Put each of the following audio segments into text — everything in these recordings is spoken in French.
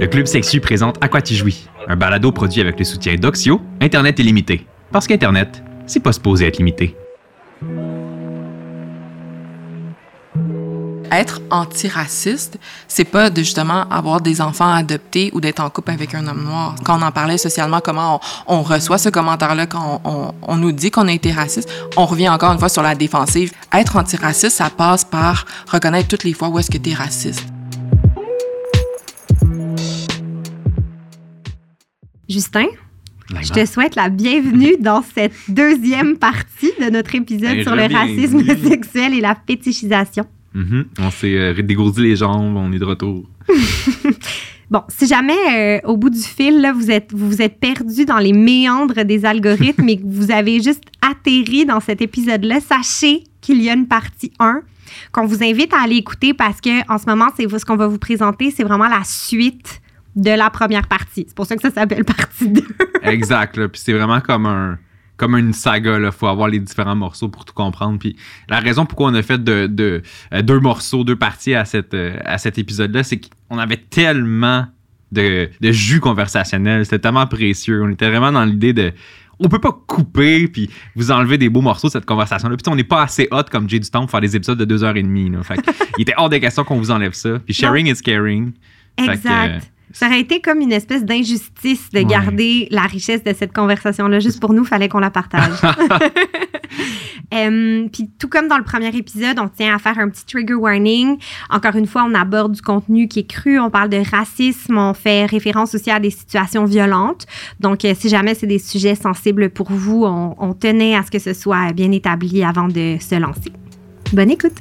Le Club Sexu présente À quoi un balado produit avec le soutien d'Oxio, Internet illimité. Parce qu'Internet, c'est pas supposé être limité. être antiraciste, c'est pas de justement avoir des enfants adoptés ou d'être en couple avec un homme noir. Quand on en parlait socialement, comment on, reçoit ce commentaire-là quand on, on, nous dit qu'on a été raciste, on revient encore une fois sur la défensive. Être antiraciste, ça passe par reconnaître toutes les fois où est-ce que tu es raciste. Justin, je te souhaite la bienvenue dans cette deuxième partie de notre épisode Ben, sur le racisme sexuel et la fétichisation. Mhm. On s'est euh, dégourdi les jambes, on est de retour. Bon, si jamais euh, au bout du fil, là, vous êtes vous vous êtes perdu dans les méandres des algorithmes et que vous avez juste atterri dans cet épisode-là, sachez qu'il y a une partie 1 qu'on vous invite à aller écouter parce que en ce moment, c'est ce qu'on va vous présenter, c'est vraiment la suite de la première partie. C'est pour ça que ça s'appelle partie 2. Exact. là. Puis c'est vraiment comme un comme une saga. Il faut avoir les différents morceaux pour tout comprendre. Puis la raison pourquoi on a fait de, de- euh, deux morceaux, deux parties à, cette, euh, à cet épisode-là, c'est qu'on avait tellement de, de jus conversationnel. C'était tellement précieux. On était vraiment dans l'idée de. On peut pas couper puis vous enlever des beaux morceaux de cette conversation-là. Puis on n'est pas assez hot comme Jay du Temps pour faire des épisodes de deux heures et demie. là. Fait il était hors des questions qu'on vous enlève ça. Puis sharing is caring. Exact. Ça aurait été comme une espèce d'injustice de Ouais. garder la richesse de cette conversation-là. Juste pour nous, fallait qu'on la partage. Puis tout comme dans le premier épisode, on tient à faire un petit trigger warning. Encore une fois, on aborde du contenu qui est cru, on parle de racisme, on fait référence aussi à des situations violentes. Donc, euh, si jamais c'est des sujets sensibles pour vous, on, on tenait à ce que ce soit bien établi avant de se lancer. Bonne écoute.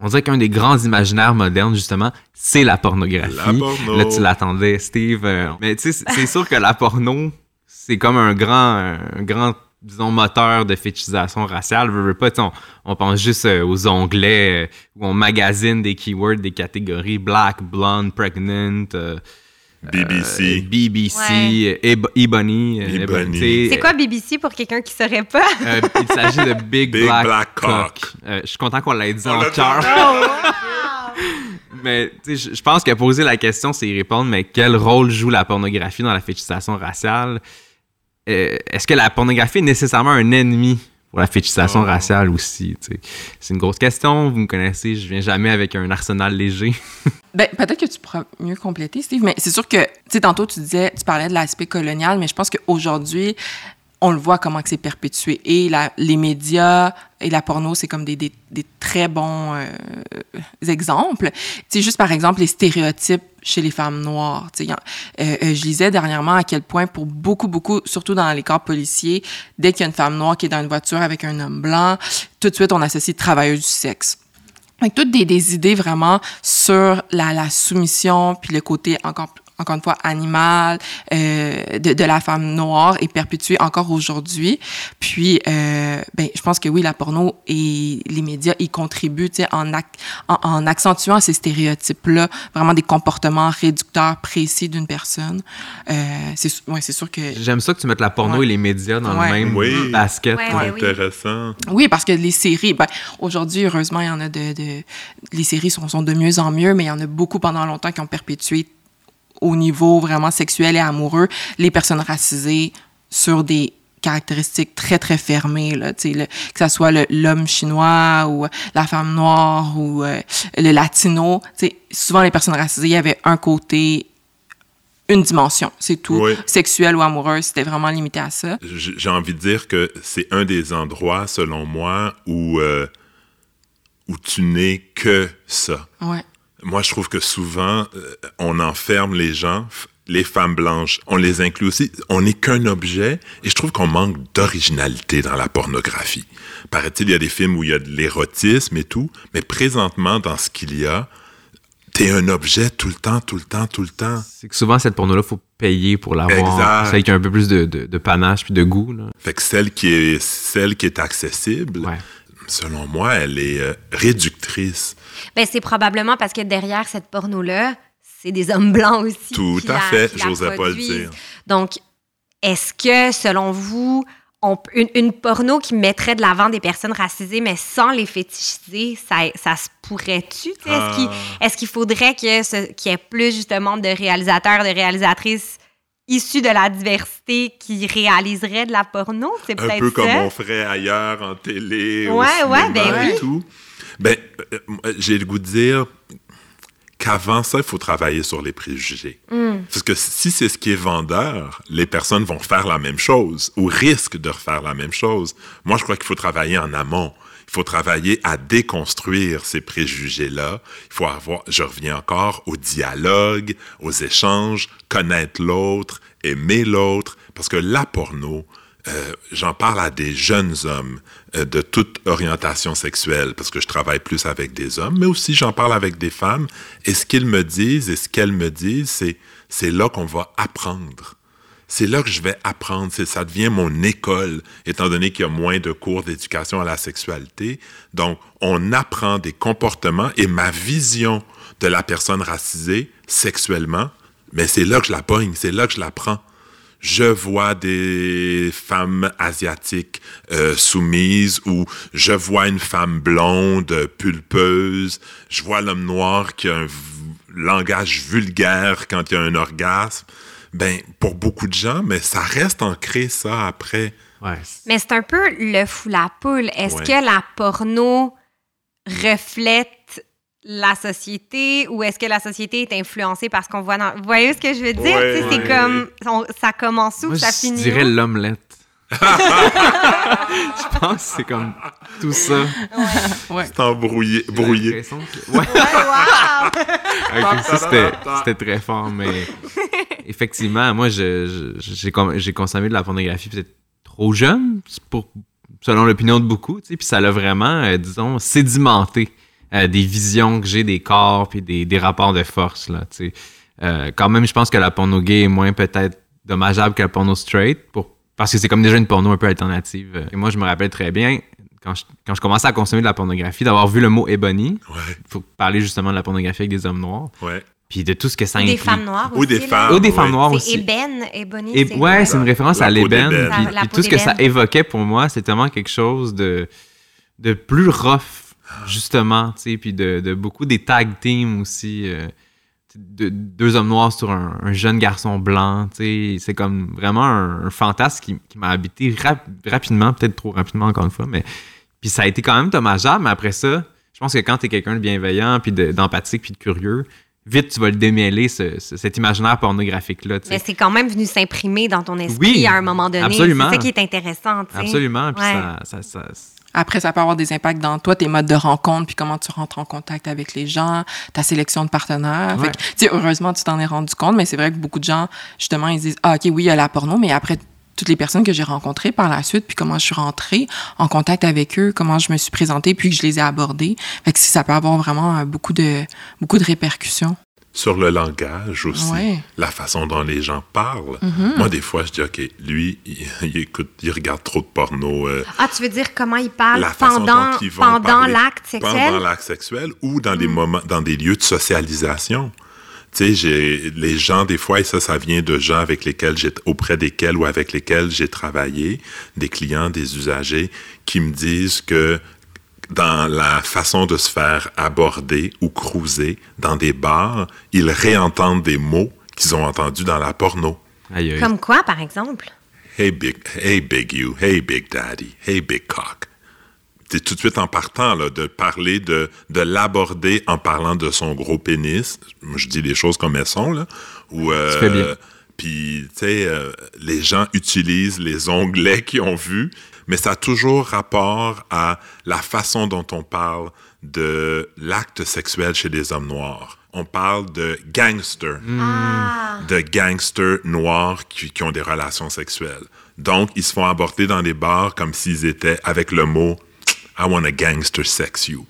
On dirait qu'un des grands imaginaires modernes, justement, c'est la pornographie. La porno. Là, tu l'attendais, Steve. euh, Mais tu sais, c'est- sûr que la porno, c'est comme un grand, un grand, disons, moteur de fétichisation raciale. Veux, pas, on, on pense juste euh, aux onglets euh, où on magasine des keywords, des catégories black, blonde, pregnant, euh, BBC. euh, BBC, Ouais. Ebony. euh, Ebony. C'est quoi BBC pour quelqu'un qui saurait pas? euh, il s'agit de Big, Big Black, Black Cock. Cock. Euh, je suis content qu'on l'ait dit On en. Mais je pense que poser la question, c'est y répondre, mais quel rôle joue la pornographie dans la fétichisation raciale? Euh, Est-ce que la pornographie est nécessairement un ennemi pour la fétichisation Oh. raciale aussi? C'est une grosse question. Vous me connaissez, je viens jamais avec un arsenal léger. Ben, peut-être que tu pourras mieux compléter, Steve, mais c'est sûr que, tu sais, tantôt, tu disais, tu parlais de l'aspect colonial, mais je pense qu'aujourd'hui, on le voit comment que c'est perpétué. Et les médias et la porno, c'est comme des, des, très bons euh, exemples. Tu sais, juste par exemple, les stéréotypes chez les femmes noires. Tu euh, euh, je lisais dernièrement à quel point, pour beaucoup, beaucoup, surtout dans les corps policiers, dès qu'il y a une femme noire qui est dans une voiture avec un homme blanc, tout de suite, on associe travailleuse du sexe. Toutes des, des idées vraiment sur la, la soumission, puis le côté encore encore une fois animal euh, de, de la femme noire est perpétué encore aujourd'hui. Puis, euh, ben, je pense que oui, la porno et les médias y contribuent, en, ac- en, en accentuant ces stéréotypes-là, vraiment des comportements réducteurs précis d'une personne. Euh, c'est ouais, c'est sûr que J'aime ça que tu mettes la porno Ouais. et les médias dans Ouais. le même Oui. basket. Ouais, oui. Intéressant. Oui, parce que les séries, ben, aujourd'hui, heureusement, il y en a de, de- Les séries sont, sont de mieux en mieux, mais il y en a beaucoup pendant longtemps qui ont perpétué au niveau vraiment sexuel et amoureux les personnes racisées sur des caractéristiques très, très fermées, là, le- que ce soit l'homme chinois ou la femme noire ou euh, le latino. Souvent, les personnes racisées, il y avait un côté, une dimension, c'est tout. Oui. Sexuelle ou amoureuse, c'était vraiment limité à ça. J'ai envie de dire que c'est un des endroits, selon moi, où, euh, où tu n'es que ça. Ouais. Moi, je trouve que souvent, euh, on enferme les gens, les femmes blanches, on les inclut aussi. On n'est qu'un objet, et je trouve qu'on manque d'originalité dans la pornographie. Paraît-il, il y a des films où il y a de l'érotisme et tout, mais présentement, dans ce qu'il y a, t'es un objet tout le temps, tout le temps, tout le temps. C'est que souvent, cette porno-là, faut payer pour l'avoir. Exact. Celle qui a un peu plus de, de, de panache puis de goût. Là. Fait que celle qui est, celle qui est accessible, Ouais. Selon moi, elle est euh, réductrice. Ben, c'est probablement parce que derrière cette porno-là, c'est des hommes blancs aussi. Tout à la- fait, j'osais pas le dire. Donc, est-ce que, selon vous, on une, une porno qui mettrait de l'avant des personnes racisées, mais sans les fétichiser, ça, ça se pourrait-tu? Est-ce qu'il Ah. est-ce qu'il faudrait qu'il y ait plus justement de réalisateurs, de réalisatrices issus de la diversité qui réaliseraient de la porno? C'est Un peut-être peu comme on ferait ailleurs en télé, au Ouais, ouais, cinéma ben et oui. tout. Ben, euh, euh, j'ai le goût de dire qu'avant ça, il faut travailler sur les préjugés. Hmm. Parce que si c'est ce qui est vendeur, les personnes vont faire la même chose ou risquent de refaire la même chose. Moi, je crois qu'il faut travailler en amont. Il faut travailler à déconstruire ces préjugés-là. Il faut avoir, je reviens encore au dialogue, aux échanges, connaître l'autre, aimer l'autre, parce que la porno, euh, j'en parle à des jeunes hommes euh, de toute orientation sexuelle, parce que je travaille plus avec des hommes, mais aussi j'en parle avec des femmes. Et ce qu'ils me disent et ce qu'elles me disent, c'est c'est là qu'on va apprendre. C'est là que je vais apprendre. Ça devient mon école, étant donné qu'il y a moins de cours d'éducation à la sexualité. Donc, on apprend des comportements et ma vision de la personne racisée sexuellement, mais c'est là que je la pogne, c'est là que je la prends je vois des femmes asiatiques euh, soumises ou je vois une femme blonde pulpeuse, je vois l'homme noir qui a un langage vulgaire quand il y a un orgasme. Ben, pour beaucoup de gens, mais ça reste ancré, ça, après. Ouais. Mais c'est un peu le fou la poule. Est-ce Ouais. que la porno reflète la société ou est-ce que la société est influencée par ce qu'on voit dans... Vous voyez ce que je veux dire? Ouais, Tu sais, c'est comme... on- ça commence où, Moi, ça je finit dirais où? l'omelette. je pense que c'est comme tout ça. C'est embrouillé, brouillé. que- Ouais. Ouais, wow! C'était très fort, mais effectivement, moi, je- j'ai, consommé de la pornographie peut-être trop jeune, pour, selon l'opinion de beaucoup, tu sais, puis ça l'a vraiment, euh, disons, sédimenté euh, des visions que j'ai des corps puis des, des rapports de force, là, tu sais. Euh, quand même, je pense que la porno gay est moins peut-être dommageable que la porno straight, pour, parce que c'est comme déjà une porno un peu alternative. Et moi, je me rappelle très bien, quand je, quand je commençais à consommer de la pornographie, d'avoir vu le mot Ebony, Ouais, faut parler justement de la pornographie avec des hommes noirs, ouais. Puis de tout ce que ça Ou des implique. femmes noires Ou aussi, des là. femmes. Ou des ouais. femmes noires C'est aussi. ébène, Ebony. Et, ouais, c'est une référence La à l'ébène. Puis, puis tout ce que ça évoquait pour moi, c'est tellement quelque chose de, de plus rough, justement, tu sais, puis de, de beaucoup des tag teams aussi. euh, de- deux hommes noirs sur un, un jeune garçon blanc, tu sais, c'est comme vraiment un, un fantasme qui, qui m'a habité rap- rapidement, peut-être trop rapidement encore une fois, mais puis ça a été quand même dommageable, mais après ça, je pense que quand t'es quelqu'un de bienveillant, puis de- d'empathique, puis de curieux, vite tu vas le démêler, ce- ce- cet imaginaire pornographique-là. Mais c'est quand même venu s'imprimer dans ton esprit Oui, à un moment donné. absolument. C'est ça qui est intéressant. Absolument, puis Ouais. ça, ça, ça- Après, ça peut avoir des impacts dans toi, tes modes de rencontre, puis comment tu rentres en contact avec les gens, ta sélection de partenaires. Fait que, tu sais, heureusement, tu t'en es rendu compte, mais c'est vrai que beaucoup de gens, justement, ils disent, ah, OK, oui, il y a la porno, mais après, toutes les personnes que j'ai rencontrées par la suite, puis comment je suis rentrée en contact avec eux, comment je me suis présentée, puis que je les ai abordés. Fait que ça peut avoir vraiment euh, beaucoup de, beaucoup de répercussions. Sur le langage aussi, Ouais. la façon dont les gens parlent. Mm-hmm. Moi, des fois, je dis, OK, lui, il, il écoute, il regarde trop de porno. euh, Ah, tu veux dire comment la façon pendant, l'acte sexuel? Mm. Pendant l'acte sexuel ou dans des moments, dans des lieux de socialisation. Tu sais, j'ai les gens des fois et ça, ça vient de gens avec lesquels j'ai auprès desquels ou avec lesquels j'ai travaillé, des clients, des usagers qui me disent que dans la façon de se faire aborder ou cruiser dans des bars, ils réentendent des mots qu'ils ont entendus dans la porno. Aïe, aïe. Comme quoi, par exemple? Hey big, hey big you, hey big daddy, hey big cock. C'est tout de suite en partant là, de parler de, de l'aborder en parlant de son gros pénis. Je dis les choses comme elles sont là. Ou euh, Tu fais bien. puis tu sais, euh, les gens utilisent les onglets qu'ils ont vus, mais ça a toujours rapport à la façon dont on parle de l'acte sexuel chez les hommes noirs. On parle de gangster Ah! de gangsters noirs qui, qui ont des relations sexuelles. Donc, ils se font aborder dans les bars comme s'ils étaient avec le mot I want a gangster sex you.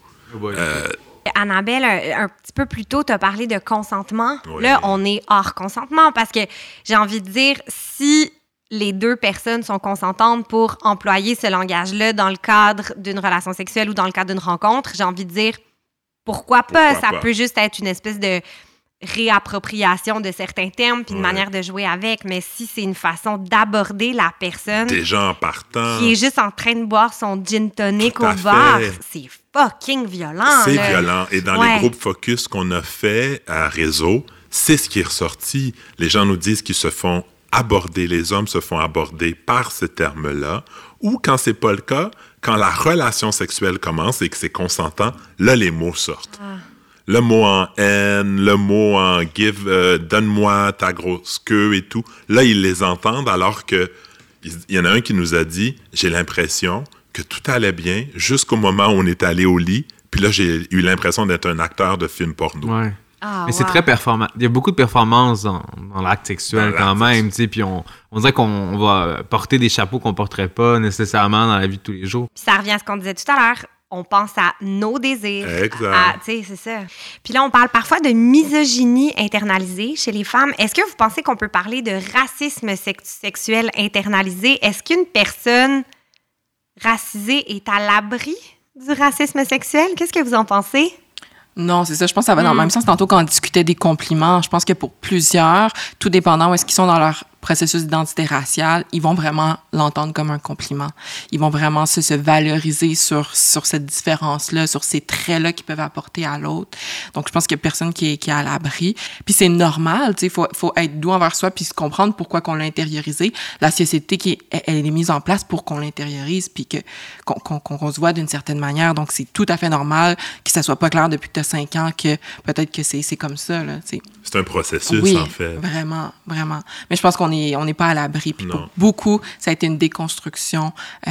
Annabelle, un, un petit peu plus tôt, tu as parlé de consentement. Oui. Là, on est hors consentement parce que j'ai envie de dire, si les deux personnes sont consentantes pour employer ce langage-là dans le cadre d'une relation sexuelle ou dans le cadre d'une rencontre, j'ai envie de dire, pourquoi pas? Pourquoi Ça pas? peut juste être une espèce de réappropriation de certains termes puis une Ouais. manière de jouer avec, mais si c'est une façon d'aborder la personne Déjà en partant, qui est juste en train de boire son gin tonic au bar, c'est fucking violent. c'est violent. Et dans Ouais. les groupes focus qu'on a fait à réseau, c'est ce qui est ressorti. Les gens nous disent qu'ils se font aborder, les hommes se font aborder par ce terme-là, ou quand c'est pas le cas, quand la relation sexuelle commence et que c'est consentant, là les mots sortent. Ah. Le mot en haine, le mot en give, euh, donne-moi ta grosse queue et tout. Là, ils les entendent alors que il y en a un qui nous a dit, j'ai l'impression que tout allait bien jusqu'au moment où on est allé au lit. Puis là, j'ai eu l'impression d'être un acteur de film porno. Ouais. Ah, Mais c'est wow. très performant. Il y a beaucoup de performances dans, dans l'acte sexuel Dans quand même, tu sais. Puis on, on dirait qu'on on va porter des chapeaux qu'on porterait pas nécessairement dans la vie de tous les jours. Puis ça revient à ce qu'on disait tout à l'heure. On pense à nos désirs. Exact. à- Tu sais, c'est ça. Puis là, on parle parfois de misogynie internalisée chez les femmes. Est-ce que vous pensez qu'on peut parler de racisme sex- sexuel internalisé? Est-ce qu'une personne racisée est à l'abri du racisme sexuel? Qu'est-ce que vous en pensez? Non, c'est ça. Je pense que ça va dans le Mm. même sens. Tantôt, quand on discutait des compliments, je pense que pour plusieurs, tout dépendant où est-ce qu'ils sont dans leur processus d'identité raciale, ils vont vraiment l'entendre comme un compliment. Ils vont vraiment se, se valoriser sur, sur cette différence-là, sur ces traits-là qu'ils peuvent apporter à l'autre. Donc, je pense qu'il y a personne qui est, qui est à l'abri. Puis c'est normal, tu sais, il faut, faut être doux envers soi puis se comprendre pourquoi qu'on l'a intériorisé. La société qui est, elle, est mise en place pour qu'on l'intériorise puis que, qu'on, qu'on, qu'on- se voit d'une certaine manière. Donc, c'est tout à fait normal que ça soit pas clair depuis que tu as cinq ans que peut-être que c'est, c'est comme ça, là, tu sais. C'est un processus, Oui, en fait. vraiment, vraiment. Mais je pense qu'on est, on n'est pas à l'abri. Puis pour beaucoup, ça a été une déconstruction. Euh,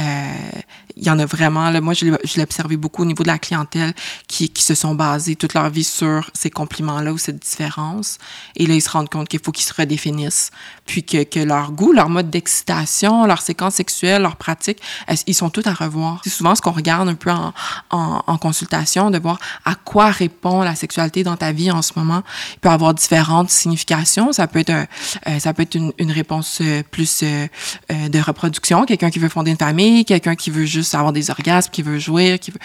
Il y en a vraiment. Là, moi, je l'ai observé beaucoup au niveau de la clientèle qui, qui se sont basés toute leur vie sur ces compliments-là ou cette différence. Et là, ils se rendent compte qu'il faut qu'ils se redéfinissent. Puis que, que leur goût, leur mode d'excitation, leur séquence sexuelle, leur pratique, ils sont tous à revoir. C'est souvent ce qu'on regarde un peu en, en, en consultation, de voir à quoi répond la sexualité dans ta vie en ce moment. Il peut avoir différentes significations. Ça peut être, un- euh, ça peut être une, une réponse euh, plus euh, euh, de reproduction, quelqu'un qui veut fonder une famille, quelqu'un qui veut juste avoir des orgasmes, qui veut jouir, qui veut...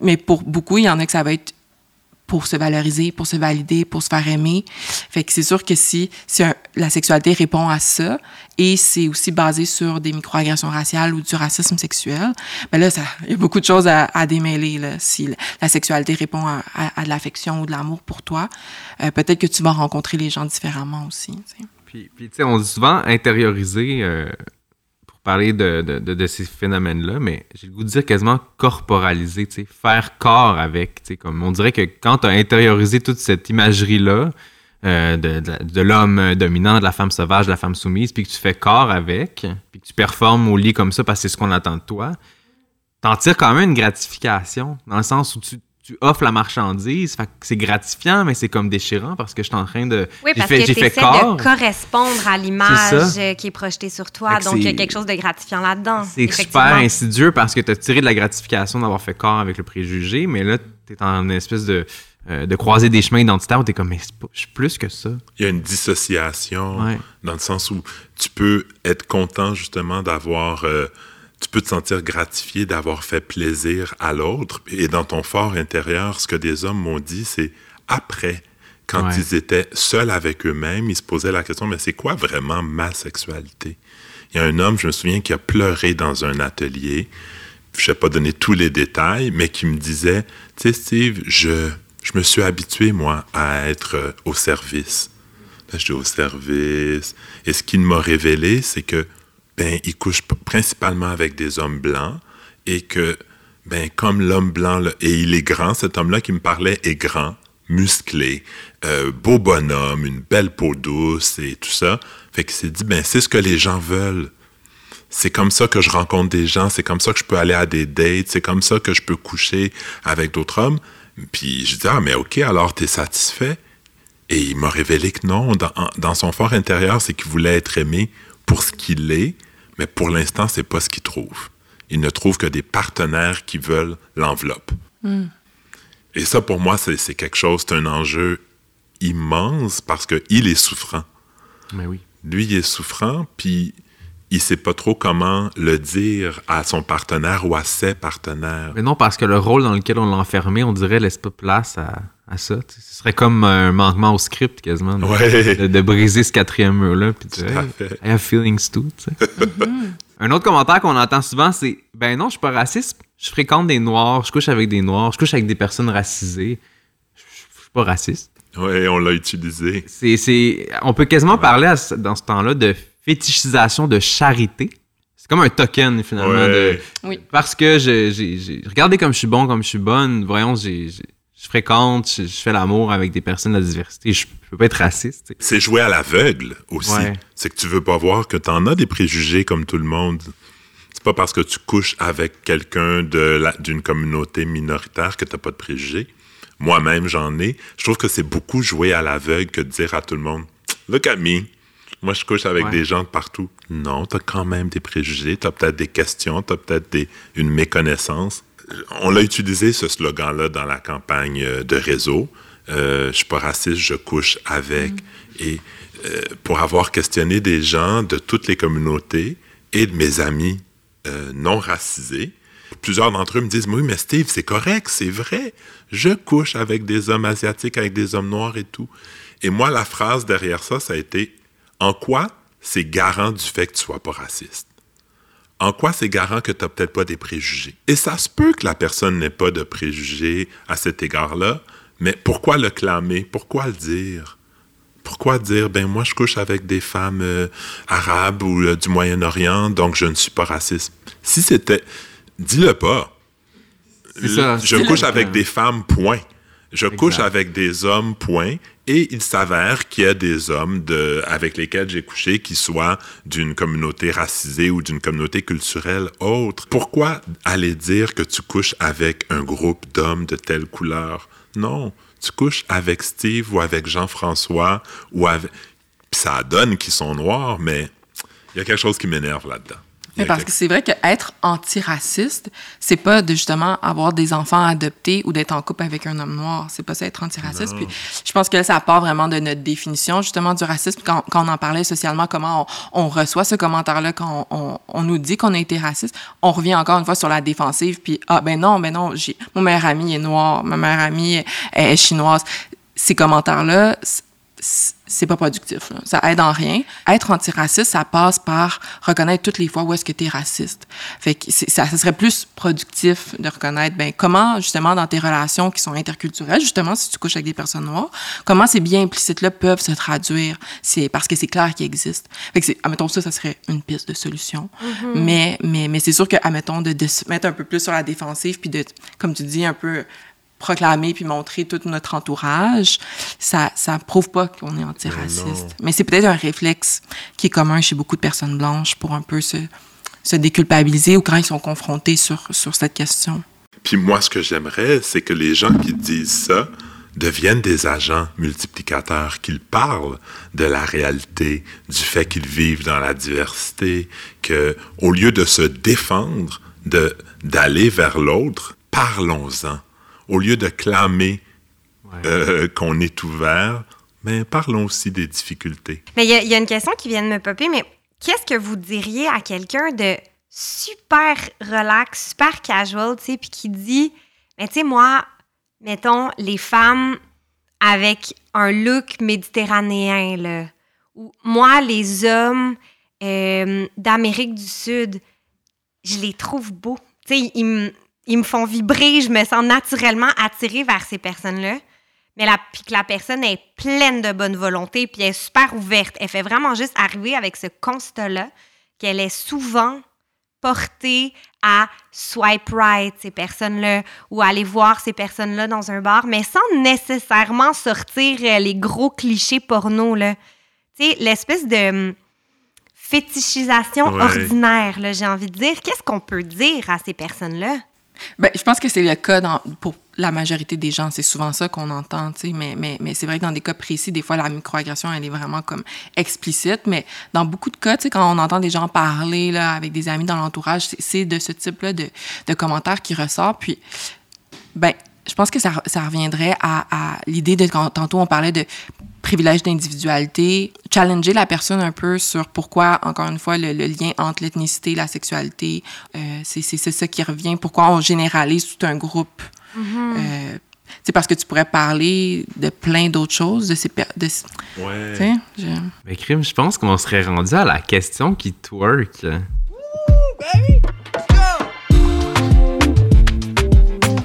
Mais pour beaucoup, il y en a que ça va être pour se valoriser, pour se valider, pour se faire aimer. Fait que c'est sûr que si, si la sexualité répond à ça, et c'est aussi basé sur des microagressions raciales ou du racisme sexuel, ben là, il y a beaucoup de choses à, démêler. Là. Si la, sexualité répond à, de l'affection ou de l'amour pour toi, euh, peut-être que tu vas rencontrer les gens différemment aussi. Puis, puis, tu sais, on dit souvent intérioriser euh, parler de, de, de- ces phénomènes-là, mais j'ai le goût de dire quasiment corporaliser, faire corps avec. Comme on dirait que quand tu as intériorisé toute cette imagerie-là euh, de l'homme dominant, de la femme sauvage, de la femme soumise, puis que tu fais corps avec, puis que tu performes au lit comme ça parce que c'est ce qu'on attend de toi, t'en tires quand même une gratification, dans le sens où tu, tu offres la marchandise, c'est gratifiant, mais c'est comme déchirant parce que je suis en train de... Oui, j'ai parce fait- que tu essaies corps. de correspondre à l'image qui est projetée sur toi. Donc, il y a quelque chose de gratifiant là-dedans. C'est super insidieux parce que tu as tiré de la gratification d'avoir fait corps avec le préjugé, mais là, tu es en espèce de, euh, de croiser des chemins identitaires où tu es comme, mais je suis plus que ça. Il y a une dissociation Ouais. dans le sens où tu peux être content justement d'avoir... euh, tu peux te sentir gratifié d'avoir fait plaisir à l'autre. Et dans ton fort intérieur, ce que des hommes m'ont dit, c'est après, quand Ouais. ils étaient seuls avec eux-mêmes, ils se posaient la question, mais c'est quoi vraiment ma sexualité? Il y a un homme, je me souviens, qui a pleuré dans un atelier. Je ne vais pas donner tous les détails, mais qui me disait, tu sais, Steve, je, je me suis habitué, moi, à être euh, au service. Là, je dis au service. Et ce qu'il m'a révélé, c'est que, ben, il couche principalement avec des hommes blancs et que, ben, comme l'homme blanc, et il est grand, cet homme-là qui me parlait est grand, musclé, euh, beau bonhomme, une belle peau douce et tout ça. Fait qu'il s'est dit, ben, c'est ce que les gens veulent. C'est comme ça que je rencontre des gens, c'est comme ça que je peux aller à des dates, c'est comme ça que je peux coucher avec d'autres hommes. Puis je dis, ah, mais OK, alors t'es satisfait? Et il m'a révélé que non, dans, dans son fort intérieur, c'est qu'il voulait être aimé pour ce qu'il est, mais pour l'instant, c'est pas ce qu'il trouve. Il ne trouve que des partenaires qui veulent l'enveloppe. Et ça, pour moi, c'est c'est quelque chose, c'est un enjeu immense parce qu'il est souffrant Mais oui. lui, il est souffrant, puis il sait pas trop comment le dire à son partenaire ou à ses partenaires. Mais non, parce que le rôle dans lequel on l'a enfermé, on dirait, laisse pas place à, à ça. tu sais. Ce serait comme un manquement au script, quasiment. de- Ouais. De, de briser ce quatrième mur-là. Puis de dire, Hey. I have feelings too. sais. un autre commentaire qu'on entend souvent, c'est Ben non, je suis pas raciste. Je fréquente des noirs, je couche avec des noirs, je couche avec des personnes racisées. Je je- je suis pas raciste. Ouais, on l'a utilisé. C'est, c'est, on peut quasiment parler à dans ce temps-là de fétichisation de charité. C'est comme un token, finalement. Ouais. De, Oui. Parce que je, j'ai, j'ai- regardez comme je suis bon, comme je suis bonne. Voyons, j'ai, j'ai- je fréquente, je, je fais l'amour avec des personnes de la diversité. Je peux pas être raciste. C'est jouer à l'aveugle aussi. Ouais. C'est que tu veux pas voir que tu en as des préjugés comme tout le monde. C'est pas parce que tu couches avec quelqu'un de la- d'une communauté minoritaire que t'as pas de préjugés. Moi-même, j'en ai. Je trouve que c'est beaucoup jouer à l'aveugle que de dire à tout le monde Look at me. Moi, je couche avec Ouais. des gens de partout. Non, t'as quand même des préjugés, t'as peut-être des questions, t'as peut-être des, une méconnaissance. On l'a utilisé, ce slogan-là, dans la campagne euh, de réseau. Euh, je suis pas raciste, je couche avec. Et euh, pour avoir questionné des gens de toutes les communautés et de mes amis euh, non racisés, plusieurs d'entre eux me disent Oui, mais Steve, c'est correct, c'est vrai. Je couche avec des hommes asiatiques, avec des hommes noirs et tout. Et moi, la phrase derrière ça, ça a été En quoi c'est garant du fait que tu sois pas raciste? En quoi c'est garant que tu n'as peut-être pas des préjugés? Et ça se peut que la personne n'ait pas de préjugés à cet égard-là, mais pourquoi le clamer? Pourquoi le dire? Pourquoi dire, ben moi je couche avec des femmes euh, arabes ou euh, du Moyen-Orient, donc je ne suis pas raciste? Si c'était... Dis-le pas. Ça, Je couche avec des femmes, point. Je couche avec des hommes, point. Et il s'avère qu'il y a des hommes de, avec lesquels j'ai couché qui soient d'une communauté racisée ou d'une communauté culturelle autre. Pourquoi aller dire que tu couches avec un groupe d'hommes de telle couleur? Non. Tu couches avec Steve ou avec Jean-François ou avec... Ça donne qu'ils sont noirs, mais il y a quelque chose qui m'énerve là-dedans. Mais parce que c'est vrai qu'être antiraciste, c'est pas de justement avoir des enfants adoptés ou d'être en couple avec un homme noir. C'est pas ça être antiraciste. Puis je pense que ça part vraiment de notre définition justement du racisme. Quand, quand on en parlait socialement, comment on, on reçoit ce commentaire-là quand on, on- on nous dit qu'on a été raciste, on revient encore une fois sur la défensive. Puis ah ben non, ben non, j'ai mon meilleur ami est noir, ma meilleure amie est, est chinoise. Ces commentaires-là, c'est pas productif. là. Ça aide en rien. Être antiraciste, ça passe par reconnaître toutes les fois où est-ce que tu es raciste. Fait que ça, ça serait plus productif de reconnaître ben, comment, justement, dans tes relations qui sont interculturelles, justement, si tu couches avec des personnes noires, comment ces biens implicites-là peuvent se traduire. C'est parce que c'est clair qu'ils existent. Fait que admettons ça, ça serait une piste de solution. Mais, mais, mais c'est sûr que, admettons, de, de se mettre un peu plus sur la défensive, puis de, comme tu dis, un peu proclamer puis montrer tout notre entourage, ça ça prouve pas qu'on est antiraciste. Mais c'est peut-être un réflexe qui est commun chez beaucoup de personnes blanches pour un peu se, se déculpabiliser ou quand ils sont confrontés sur, sur cette question. Puis moi, ce que j'aimerais, c'est que les gens qui disent ça deviennent des agents multiplicateurs, qu'ils parlent de la réalité, du fait qu'ils vivent dans la diversité, que au lieu de se défendre, de d'aller vers l'autre, parlons-en. Au lieu de clamer euh, qu'on est ouvert, mais parlons aussi des difficultés. Mais il y, a- il y a une question qui vient de me popper, mais qu'est-ce que vous diriez à quelqu'un de super relax, super casual, tu sais, puis qui dit, mais tu sais, moi, mettons, les femmes avec un look méditerranéen, là, ou moi, les hommes euh, d'Amérique du Sud, je les trouve beaux. Tu sais, ils, me- ils me font vibrer, je me sens naturellement attirée vers ces personnes-là. Mais la, puis que la personne est pleine de bonne volonté, puis elle est super ouverte. Elle fait vraiment juste arriver avec ce constat-là qu'elle est souvent portée à swipe right, ces personnes-là, ou aller voir ces personnes-là dans un bar, mais sans nécessairement sortir euh, les gros clichés porno, là. Tu sais, l'espèce de hum, fétichisation Ouais. ordinaire, j'ai envie de dire. Qu'est-ce qu'on peut dire à ces personnes-là? Ben, je pense que c'est le cas pour la majorité des gens. C'est souvent ça qu'on entend. Mais, mais, mais c'est vrai que dans des cas précis, des fois, la microagression, elle est vraiment comme explicite. Mais dans beaucoup de cas, quand on entend des gens parler, là, avec des amis dans l'entourage, c'est- de ce type-là de, de commentaires qui ressort. Puis, ben, je pense que ça, ça reviendrait à l'idée de quand tantôt on parlait de privilège d'individualité, challenger la personne un peu sur pourquoi, encore une fois, le, le lien entre l'ethnicité et la sexualité, euh, c'est c'est- c'est ça qui revient, pourquoi on généralise tout un groupe. Euh, c'est parce que tu pourrais parler de plein d'autres choses, de ces... De, tu Ouais. sais, je- Mais crime, je pense qu'on serait rendu à la question qui twerk.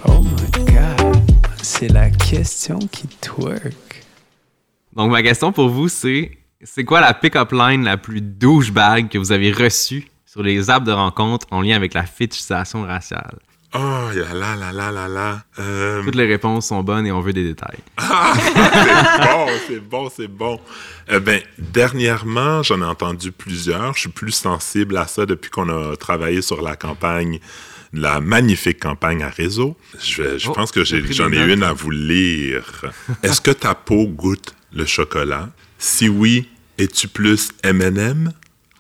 Oh my god, c'est la question qui twerk. Donc, ma question pour vous, c'est c'est quoi la pick-up line la plus douchebag que vous avez reçue sur les apps de rencontre en lien avec la fétichisation raciale? Oh, là là là là là là. Euh, Toutes les réponses sont bonnes et on veut des détails. c'est bon, c'est bon, c'est bon. Eh ben, dernièrement, j'en ai entendu plusieurs. Je suis plus sensible à ça depuis qu'on a travaillé sur la campagne, la magnifique campagne à réseau. Je, Oh, pense que j'en ai une à vous lire. Est-ce que ta peau goûte le chocolat? Si oui, es-tu plus M&M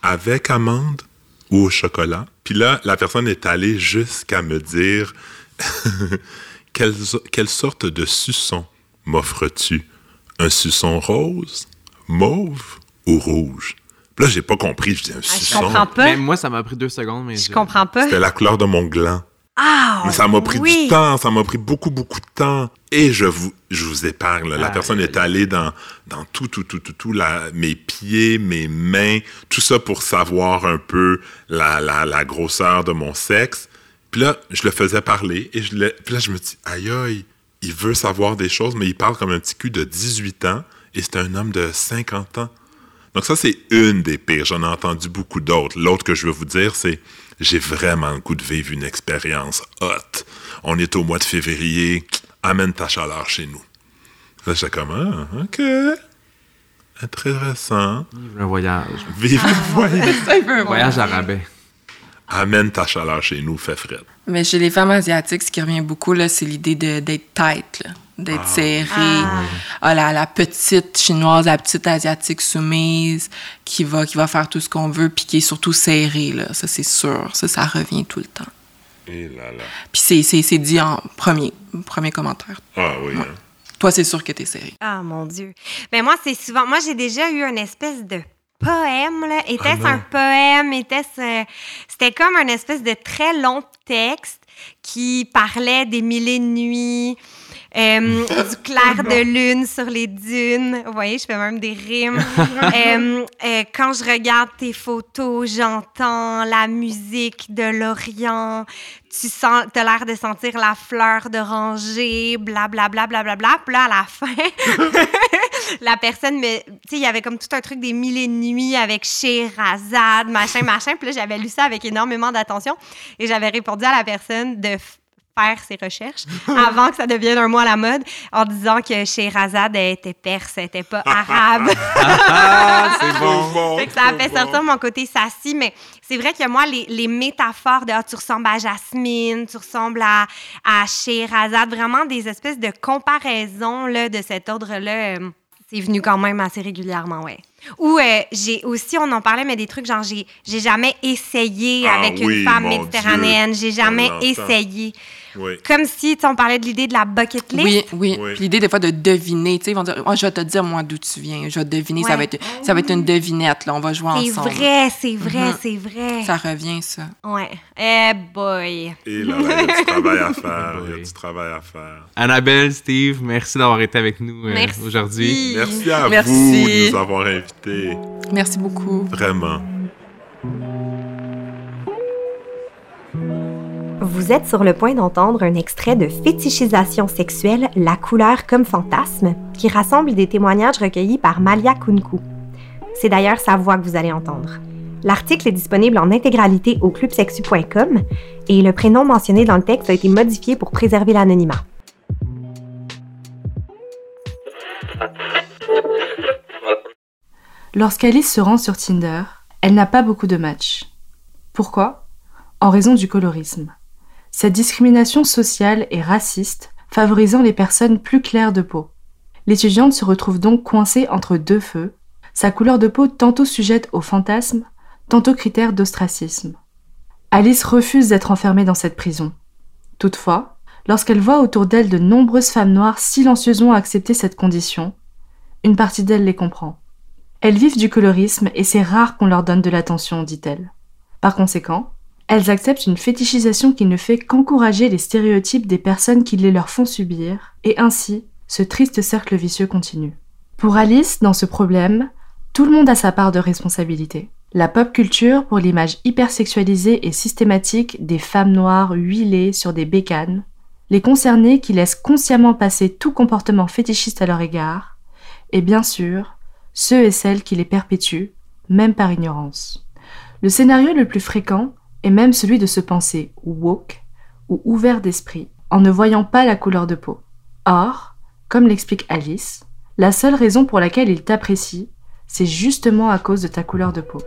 avec amande ou au chocolat? Puis là, la personne est allée jusqu'à me dire quelle, quelle sorte de suçon m'offres-tu? Un suçon rose, mauve ou rouge? Puis là, j'ai pas compris. Je dis un Ah, je suçon. comprends pas. Mais moi, ça m'a pris deux secondes. Mais Je je- comprends pas. C'était la couleur de mon gland. Ah! Mais ça m'a pris oui. du temps, ça m'a pris beaucoup, beaucoup de temps. Et je vous, je vous épargne. La Aïe, personne est allée dans, dans tout, tout, tout, tout, tout, la- mes pieds, mes mains, tout ça pour savoir un peu la, la, la grosseur de mon sexe. Puis là, je le faisais parler et je le, puis là, je me dis, aïe, aïe, il veut savoir des choses, mais il parle comme un petit cul de 18 ans et c'est un homme de 50 ans. Donc ça, c'est une des pires. J'en ai entendu beaucoup d'autres. L'autre que je veux vous dire, c'est j'ai vraiment le goût de vivre une expérience hot. On est au mois de février. Amène ta chaleur chez nous. Là, j'étais comme, ah, OK. Intéressant. Un voyage. Vive le voyage. un Voyage à rabais. Amène ta chaleur chez nous, fait frais. Mais chez les femmes asiatiques, ce qui revient beaucoup, là, c'est l'idée de- d'être tête, là, d'être serrée. Ah. Ah, la, la petite chinoise, la petite asiatique soumise qui va, qui va faire tout ce qu'on veut, puis qui est surtout serrée, là. Ça, c'est sûr. Ça, ça revient tout le temps. Et là là. Puis c'est- c'est c'est dit en premier, premier commentaire. Ah oui. hein? Toi, c'est sûr que t'es serrée. Ah, mon Dieu. Mais moi, c'est souvent. Moi, j'ai déjà eu une espèce de poème, là. Était-ce non. un poème? Était-ce. euh, C'était comme un espèce de très long texte qui parlait des mille et une nuits. Euh, du clair de lune sur les dunes. Vous voyez, je fais même des rimes. Euh, euh, quand je regarde tes photos, j'entends la musique de l'Orient. Tu sens, as l'air de sentir la fleur d'oranger, blablabla, blablabla. Puis là, à la fin, la personne me. Tu sais, il y avait comme tout un truc des mille et nuits avec Sherazade, machin, machin. Puis là, j'avais lu ça avec énormément d'attention et j'avais répondu à la personne de faire ses recherches avant que ça devienne un mot à la mode en disant que Sherazade elle était perse, elle était pas arabe. Ah, c'est bon. bon. Fait que ça a fait bon. sortir mon côté sassy, mais c'est vrai que moi, les, les métaphores de ah, tu ressembles à Jasmine, tu ressembles à, à Sherazade, vraiment des espèces de comparaisons là, de cet ordre-là, euh, c'est venu quand même assez régulièrement, ouais. Ou euh, j'ai aussi, on en parlait, mais des trucs genre, j'ai, j'ai jamais essayé Ah avec oui, une femme méditerranéenne, j'ai jamais essayé. Oui. Comme si, tu sais, on parlait de l'idée de la bucket list. Oui, oui. L'idée des fois de deviner, tu sais, ils vont dire, oh, je vais te dire moi d'où tu viens, je vais te deviner, ça va être, ça va être une devinette là, on va jouer C'est ensemble. vrai, c'est vrai, Mhm. c'est vrai. Ça revient ça. Ouais. Eh boy. Et là, il y a du travail à faire. Il y a du travail à faire. Annabelle, Steve, merci d'avoir été avec nous euh, aujourd'hui. Merci à Merci. vous de nous avoir invités. Merci beaucoup. Vraiment. Vous êtes sur le point d'entendre un extrait de Fétichisation sexuelle, la couleur comme fantasme, qui rassemble des témoignages recueillis par Malia Kunku. C'est d'ailleurs sa voix que vous allez entendre. L'article est disponible en intégralité au clubsexu.com et le prénom mentionné dans le texte a été modifié pour préserver l'anonymat. Lorsqu'Alice se rend sur Tinder, elle n'a pas beaucoup de matchs. Pourquoi? En raison du colorisme. Cette discrimination sociale et raciste favorisant les personnes plus claires de peau. L'étudiante se retrouve donc coincée entre deux feux, sa couleur de peau tantôt sujette au fantasme, tantôt critère d'ostracisme. Alice refuse d'être enfermée dans cette prison. Toutefois, lorsqu'elle voit autour d'elle de nombreuses femmes noires silencieusement accepter cette condition, Une partie d'elles les comprend. Elles vivent du colorisme et c'est rare qu'on leur donne de l'attention, dit-elle. Par conséquent, elles acceptent une fétichisation qui ne fait qu'encourager les stéréotypes des personnes qui les leur font subir, et ainsi, ce triste cercle vicieux continue. Pour Alice, dans ce problème, tout le monde a sa part de responsabilité. La pop culture pour l'image hypersexualisée et systématique des femmes noires huilées sur des bécanes, les concernés qui laissent consciemment passer tout comportement fétichiste à leur égard, et bien sûr, ceux et celles qui les perpétuent, même par ignorance. Le scénario le plus fréquent est même celui de se penser woke ou ouvert d'esprit en ne voyant pas la couleur de peau. Or, comme l'explique Alice, la seule raison pour laquelle il t'apprécie, c'est justement à cause de ta couleur de peau.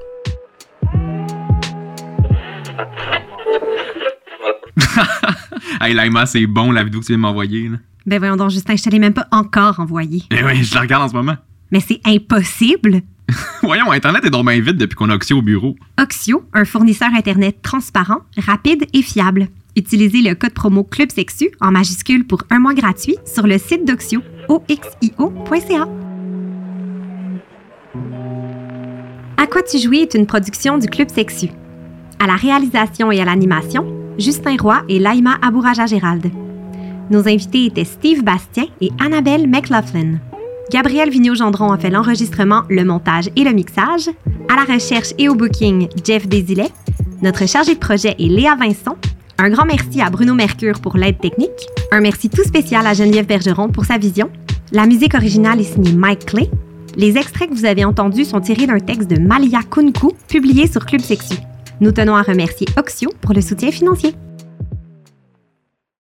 hey, Laima, c'est bon la vidéo que tu viens de m'envoyer. Ben voyons donc, Justin, je te l'ai même pas encore envoyé. Eh oui, je la regarde en ce moment. Mais c'est impossible! Voyons, Internet est donc bien vite depuis qu'on a Oxy au bureau. Oxio, un fournisseur Internet transparent, rapide et fiable. Utilisez le code promo Club Sexu en majuscule pour un mois gratuit sur le site d'Oxio, oxio.ca. À quoi tu jouis est une production du Club Sexu. À la réalisation et à l'animation, Justin Roy et Laima Abouraja Gérald. Nos invités étaient Steve Bastien et Annabelle McLaughlin. Gabriel Vigneault-Gendron a fait l'enregistrement, le montage et le mixage. À la recherche et au booking, Jeff Desilets. Notre chargé de projet est Léa Vincent. Un grand merci à Bruno Mercure pour l'aide technique. Un merci tout spécial à Geneviève Bergeron pour sa vision. La musique originale est signée Mike Clay. Les extraits que vous avez entendus sont tirés d'un texte de Malia Kunku, publié sur Club Sexu. Nous tenons à remercier Oxio pour le soutien financier.